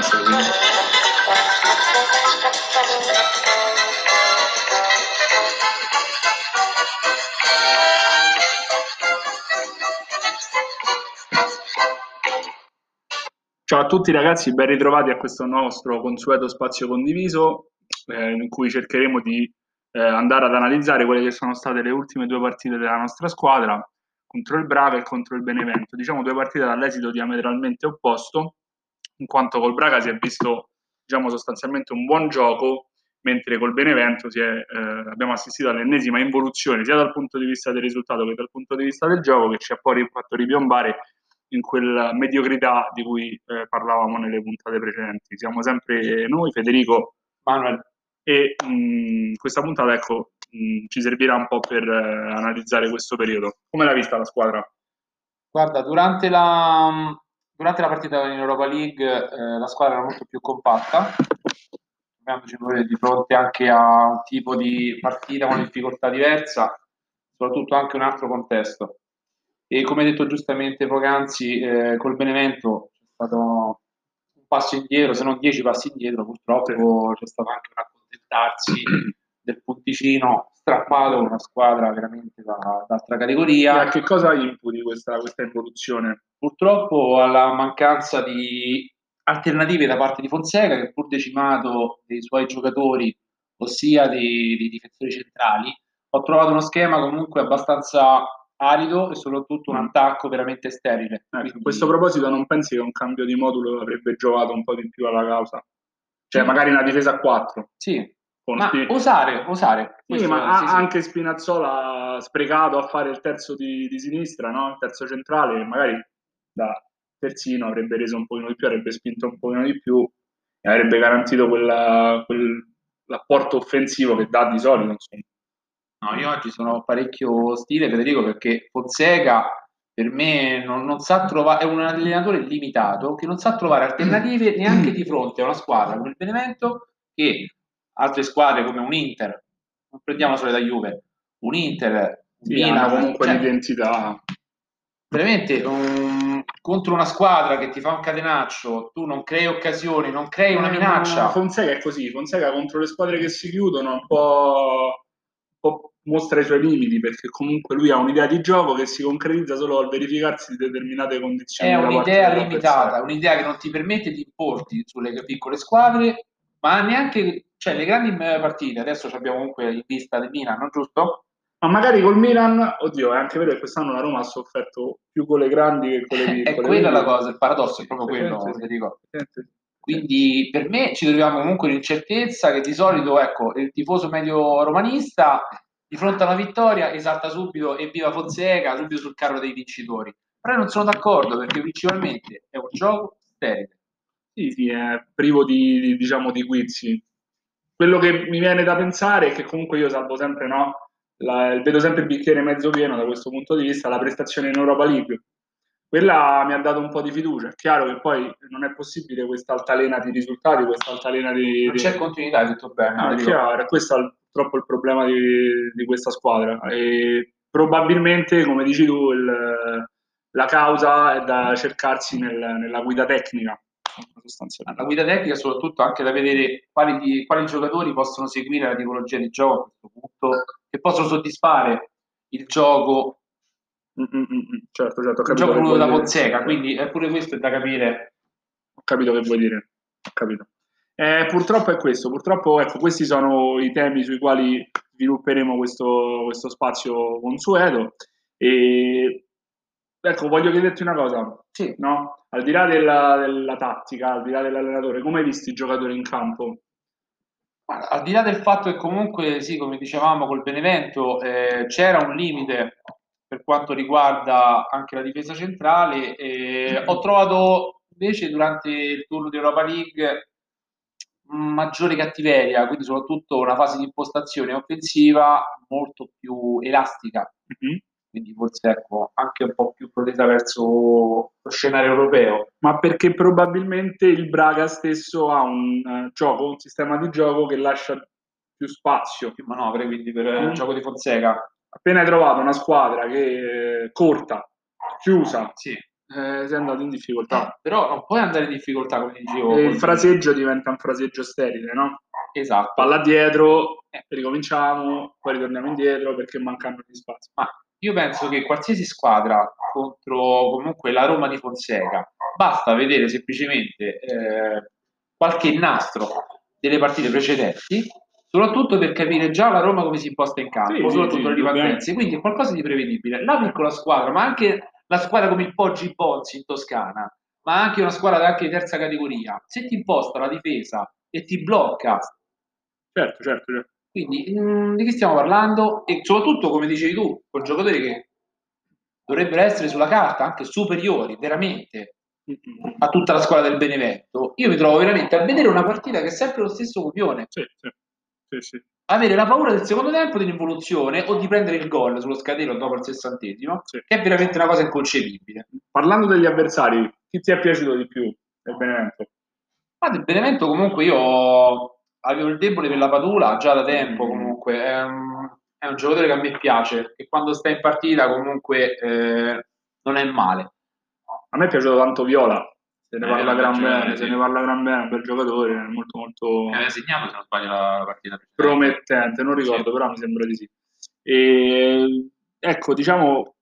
Ciao a tutti ragazzi, ben ritrovati a questo nostro consueto spazio condiviso eh, in cui cercheremo di eh, andare ad analizzare quelle che sono state le ultime due partite della nostra squadra contro il Braga e contro il Benevento. Diciamo due partite dall'esito diametralmente opposto, in quanto col Braga si è visto diciamo, sostanzialmente un buon gioco, mentre col Benevento è, eh, abbiamo assistito all'ennesima involuzione sia dal punto di vista del risultato che dal punto di vista del gioco, che ci ha poi fatto ripiombare in quella mediocrità di cui eh, parlavamo nelle puntate precedenti. Siamo sempre noi, Federico, Manuel e mh, questa puntata ecco, mh, ci servirà un po' per eh, analizzare questo periodo. Come l'ha vista la squadra? Guarda, durante la, durante la partita in Europa League eh, la squadra era molto più compatta, di fronte anche a un tipo di partita con difficoltà diversa, soprattutto anche un altro contesto. E come detto giustamente poc'anzi, eh, col Benevento c'è stato un passo indietro, se non dieci passi indietro, purtroppo c'è stato anche un accontentarsi del punticino strappato con una squadra veramente da, d'altra categoria. E a che cosa imputi questa, questa evoluzione? Purtroppo alla mancanza di alternative da parte di Fonseca, che pur decimato dei suoi giocatori, ossia dei, dei difensori centrali, ho trovato uno schema comunque abbastanza arido e soprattutto un mm. attacco veramente sterile. Ecco, Quindi... A questo proposito non pensi che un cambio di modulo avrebbe giovato un po' di più alla causa? Cioè magari una difesa a 4? Sì, ma osare, osare. Sì, ma sì, anche sì. Spinazzola sprecato a fare il terzo di, di sinistra, no? il terzo centrale, magari da terzino avrebbe reso un pochino di più, avrebbe spinto un pochino di più e avrebbe garantito quella, quell'apporto offensivo che dà di solito. Insomma. No, io oggi sono parecchio stile, Federico, perché Fonseca per me non, non sa trovare, è un allenatore limitato che non sa trovare alternative neanche di fronte a una squadra come il Benevento che altre squadre come un Inter, non prendiamo solo da Juve, un Inter, sì, Milan, comunque cioè, l'identità. Veramente um, contro una squadra che ti fa un catenaccio, tu non crei occasioni, non crei una eh, minaccia. Fonseca è così, Fonseca contro le squadre che si chiudono un po' mostra i suoi limiti perché comunque lui ha un'idea di gioco che si concretizza solo al verificarsi di determinate condizioni. È un'idea limitata, un'idea che non ti permette di importi sulle piccole squadre, ma neanche cioè, le grandi partite. Adesso abbiamo comunque in vista del Milan, giusto? Ma magari col Milan, oddio, è anche vero che quest'anno la Roma ha sofferto più con le grandi che con le piccole. è quella la cosa, il paradosso è proprio quello, Federico. Quindi per me ci troviamo comunque in incertezza che di solito, ecco, il tifoso medio romanista di fronte a una vittoria esalta subito e viva Fonseca, subito sul carro dei vincitori. Però non sono d'accordo perché principalmente è un gioco sterile. Sì, sì, è privo di, di, diciamo, di guizzi. Quello che mi viene da pensare è che comunque io salvo sempre, no? La, vedo sempre il bicchiere mezzo pieno da questo punto di vista, la prestazione in Europa League. Quella mi ha dato un po' di fiducia. È chiaro che poi non è possibile questa altalena di risultati, questa altalena di... Non c'è continuità, hai detto bene. No, è chiaro, questo è purtroppo il problema di, di questa squadra. E probabilmente, come dici tu, il, la causa è da cercarsi nel, nella guida tecnica. La guida tecnica, soprattutto anche da vedere quali, quali giocatori possono seguire la tipologia di gioco a questo punto, che possono soddisfare il gioco Mm-mm, certo, certo. Il gioco voluto da Fonseca, quindi è pure questo è da capire. Ho capito che vuoi dire. Ho capito. Eh, purtroppo è questo, purtroppo ecco, questi sono i temi sui quali svilupperemo questo, questo spazio consueto. E ecco, voglio chiederti una cosa, sì. no? Al di là della, della tattica, al di là dell'allenatore, come hai visto i giocatori in campo? Al di là del fatto che comunque, sì, come dicevamo col Benevento, eh, c'era un limite per quanto riguarda anche la difesa centrale, eh, ho trovato invece durante il turno di Europa League maggiore cattiveria, quindi soprattutto una fase di impostazione offensiva molto più elastica. Mm-hmm. Quindi forse ecco, anche un po' più protesa verso lo scenario europeo. Ma perché probabilmente il Braga stesso ha un uh, gioco, un sistema di gioco che lascia più spazio. Più manovre, quindi per mm. il gioco di Fonseca. Appena hai trovato una squadra che è corta, chiusa, sì eh, sei andato in difficoltà. Eh, però non puoi andare in difficoltà, come dicevo. Il fraseggio diventa un fraseggio sterile, no? Esatto. Palla dietro, eh. ricominciamo, poi ritorniamo indietro perché mancano gli spazi. Ma io penso che qualsiasi squadra contro comunque la Roma di Fonseca, basta vedere semplicemente eh, qualche nastro delle partite precedenti, soprattutto per capire già la Roma come si imposta in campo, sì, soprattutto sì, le ripartenze, quindi è qualcosa di prevedibile. La piccola squadra, ma anche la squadra come il Poggi Bonzi in Toscana, ma anche una squadra anche di terza categoria, se ti imposta la difesa e ti blocca. Certo, certo, certo. Quindi mh, mm, di che stiamo parlando? E soprattutto, come dicevi tu, con giocatori che dovrebbero essere sulla carta anche superiori, veramente, a tutta la squadra del Benevento, io mi trovo veramente a vedere una partita che è sempre lo stesso copione. Sì, sì. Sì, sì. Avere la paura del secondo tempo dell'involuzione o di prendere il gol sullo scadero dopo il sessantesimo, sì. che è veramente una cosa inconcepibile. Parlando degli avversari, chi ti è piaciuto di più del Benevento? Ma del Benevento comunque io avevo il debole per la Padula già da tempo comunque. È un, è un giocatore che a me piace, che quando sta in partita comunque eh, non è male. A me è piaciuto tanto Viola, se ne, eh, parla gran bene, se ne parla gran bene, un bel giocatore, molto molto... Aveva segnato se non sbaglio la partita. Promettente, non ricordo, sì. però mi sembra di sì. E, ecco, diciamo,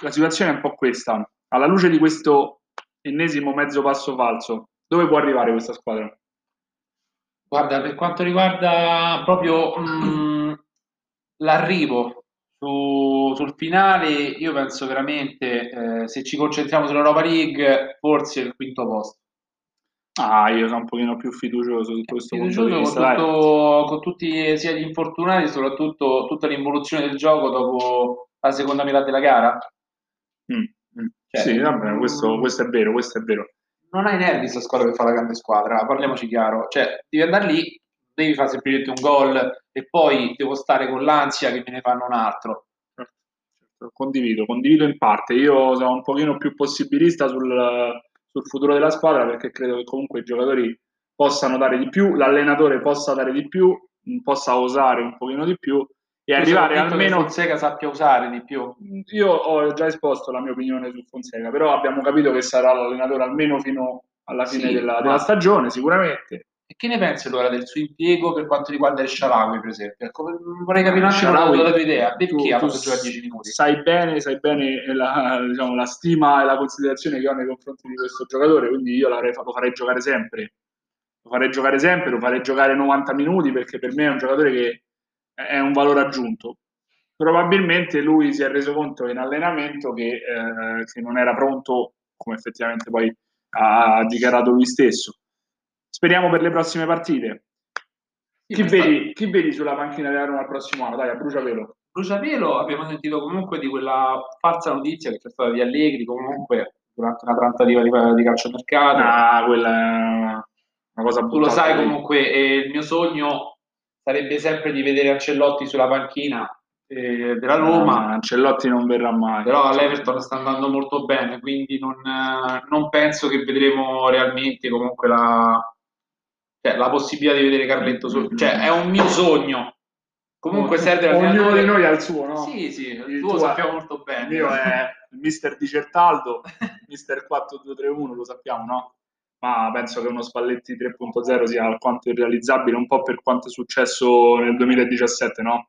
la situazione è un po' questa. Alla luce di questo ennesimo mezzo passo falso, dove può arrivare questa squadra? Guarda, per quanto riguarda proprio mh, mm, l'arrivo su, sul finale, io penso veramente, eh, se ci concentriamo sull'Europa League, forse il quinto posto. Ah, io sono un pochino più fiducioso su questo punto di vista. Con, tutto, con tutti sia gli infortunati, soprattutto tutta l'involuzione del gioco dopo la seconda metà della gara. Mm, mm. Cioè, sì, vabbè, questo, questo, è vero, questo è vero. Non hai nervi questa squadra che fa la grande squadra, parliamoci chiaro. Cioè, devi andare lì, devi fare semplicemente un gol e poi devo stare con l'ansia che me ne fanno un altro. Certo, certo, condivido, condivido in parte. Io sono un pochino più possibilista sul, sul futuro della squadra perché credo che comunque i giocatori possano dare di più, l'allenatore possa dare di più, possa osare un pochino di più e tu arrivare almeno che Fonseca sappia usare di più. Io ho già esposto la mia opinione su Fonseca, però abbiamo capito che sarà l'allenatore almeno fino alla fine sì, della, della stagione, sicuramente. E che ne pensi allora del suo impiego per quanto riguarda il Sharawi, per esempio? Ecco, vorrei capire un attimo la tua idea. Perché tu, ha fatto giocare 10 minuti? Sai bene, sai bene la, diciamo, la, stima e la considerazione che ho nei confronti di questo giocatore, quindi io lo farei giocare sempre. Lo farei giocare sempre, lo farei giocare 90 minuti perché per me è un giocatore che è un valore aggiunto. Probabilmente lui si è reso conto in allenamento che, eh, che non era pronto, come effettivamente poi ha dichiarato lui stesso Speriamo per le prossime partite. Chi, vedi, chi vedi sulla panchina della Roma al prossimo anno? Dai, a bruciapelo. Bruciapelo abbiamo sentito comunque di quella falsa notizia che c'è stata di Allegri comunque durante una trattativa di, di calciomercato. Ah, quella è una cosa Tu lo sai comunque, eh, il mio sogno sarebbe sempre di vedere Ancellotti sulla panchina eh, della Roma. No, Ancellotti non verrà mai. Però all'Everton sta andando molto bene, quindi non, eh, non penso che vedremo realmente comunque la, cioè, la possibilità di vedere Carletto sul... cioè è un mio sogno comunque serve ognuno di noi ha il suo no? sì sì il, il tuo lo sappiamo molto bene il mio è il mister Di Certaldo mister 4231 lo sappiamo no? Ma penso che uno Spalletti 3.0 sia alquanto irrealizzabile un po' per quanto è successo nel 2017 no?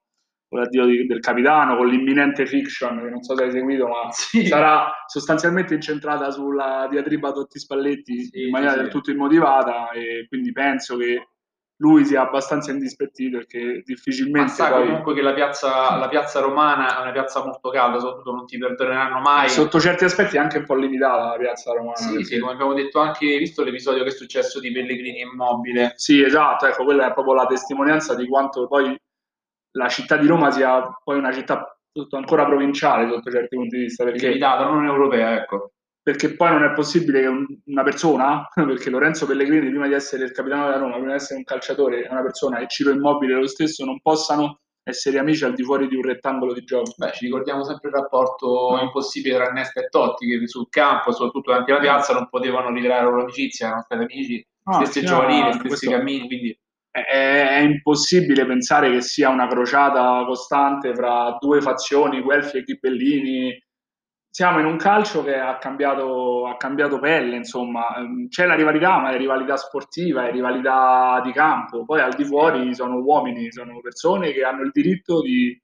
con l'addio di, del capitano, con l'imminente fiction, che non so se hai seguito, ma sì. sarà sostanzialmente incentrata sulla diatriba Totti Spalletti sì, in maniera sì, del tutto immotivata e quindi penso che lui sia abbastanza indispettito perché difficilmente. Ma sa poi... comunque che la piazza, la piazza, romana è una piazza molto calda, soprattutto non ti perdoneranno mai. Sotto certi aspetti è anche un po' limitata la piazza romana. Sì, perché... sì, come abbiamo detto anche, visto l'episodio che è successo di Pellegrini immobile. Sì, esatto, ecco, quella è proprio la testimonianza di quanto poi la città di Roma sia poi una città ancora provinciale sotto certi punti di vista. Perché, limitata, non europea, ecco. Perché poi non è possibile che un, una persona, perché Lorenzo Pellegrini prima di essere il capitano della Roma, prima di essere un calciatore, è una persona e Ciro Immobile lo stesso, non possano essere amici al di fuori di un rettangolo di gioco. Beh, ci ricordiamo sempre il rapporto no. impossibile tra Nesta e Totti, che sul campo, soprattutto davanti alla piazza, non potevano rivelare la loro amicizia, erano stati amici, no, stessi giovanili, stessi questo... cammini, quindi è, è, impossibile pensare che sia una crociata costante fra due fazioni, Guelfi e Ghibellini. Siamo in un calcio che ha cambiato, ha cambiato pelle, insomma, c'è la rivalità, ma è rivalità sportiva, è rivalità di campo, poi al di fuori sono uomini, sono persone che hanno il diritto di...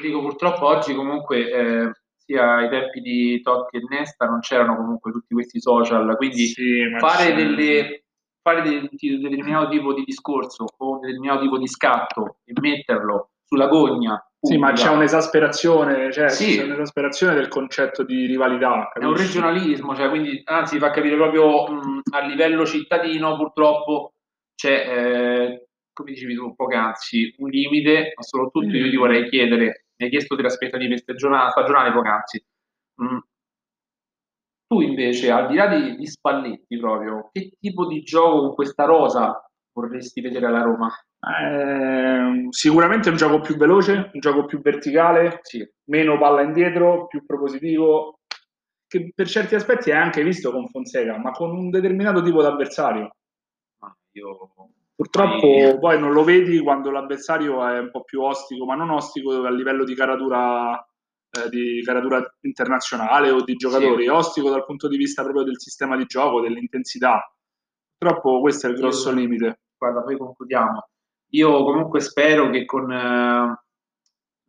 dico purtroppo oggi comunque eh, sia ai tempi di Totti e Nesta non c'erano comunque tutti questi social, quindi sì, fare, delle, fare del, del determinato tipo di discorso o un determinato tipo di scatto e metterlo sulla gogna sì, ma c'è un'esasperazione, cioè, sì. c'è un'esasperazione del concetto di rivalità. Capisci? È un regionalismo, cioè, quindi anzi fa capire proprio mh, a livello cittadino purtroppo c'è, eh, come dicevi tu poc'anzi, un limite, ma soprattutto mm. io ti vorrei chiedere, mi hai chiesto delle aspettative stagionali, stagionali poc'anzi. Mm. Tu invece, al di là di, di Spalletti proprio, che tipo di gioco con questa rosa vorresti vedere alla Roma? Eh, sicuramente un gioco più veloce, un gioco più verticale, sì. meno palla indietro, più propositivo, che per certi aspetti è anche visto con Fonseca, ma con un determinato tipo di avversario. Io... Purtroppo Mai... poi non lo vedi quando l'avversario è un po' più ostico, ma non ostico a livello di caratura, eh, di caratura internazionale o di giocatori, sì. ostico dal punto di vista proprio del sistema di gioco, dell'intensità. Purtroppo questo è il grosso io... limite. Guarda, poi concludiamo io comunque spero che con eh,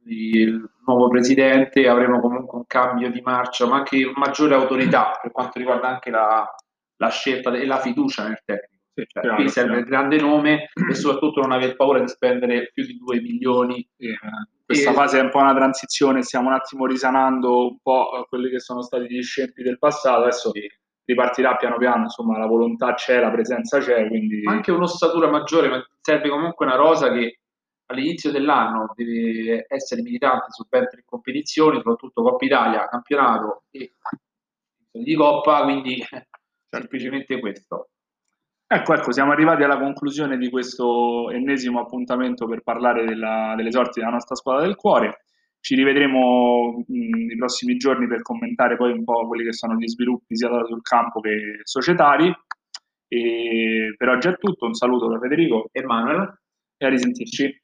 il nuovo presidente avremo comunque un cambio di marcia, ma anche maggiore autorità per quanto riguarda anche la, la scelta e la fiducia nel tecnico. Sì, cioè, chiaro, qui serve chiaro. il grande nome e soprattutto non aver paura di spendere più di 2 milioni. Sì, eh, questa e... fase è un po' una transizione, stiamo un attimo risanando un po' quelli che sono stati gli scempi del passato, adesso sì ripartirà piano piano, insomma la volontà c'è, la presenza c'è, quindi... Anche un'ossatura maggiore, ma serve comunque una rosa che all'inizio dell'anno deve essere militante su ben tre competizioni, soprattutto Coppa Italia, campionato e di Coppa, quindi semplicemente questo. Ecco, ecco, siamo arrivati alla conclusione di questo ennesimo appuntamento per parlare della, delle sorti della nostra squadra del cuore. Ci rivedremo nei prossimi giorni per commentare poi un po' quelli che sono gli sviluppi sia sul campo che societari. E per oggi è tutto, un saluto da Federico e Manuel e a risentirci.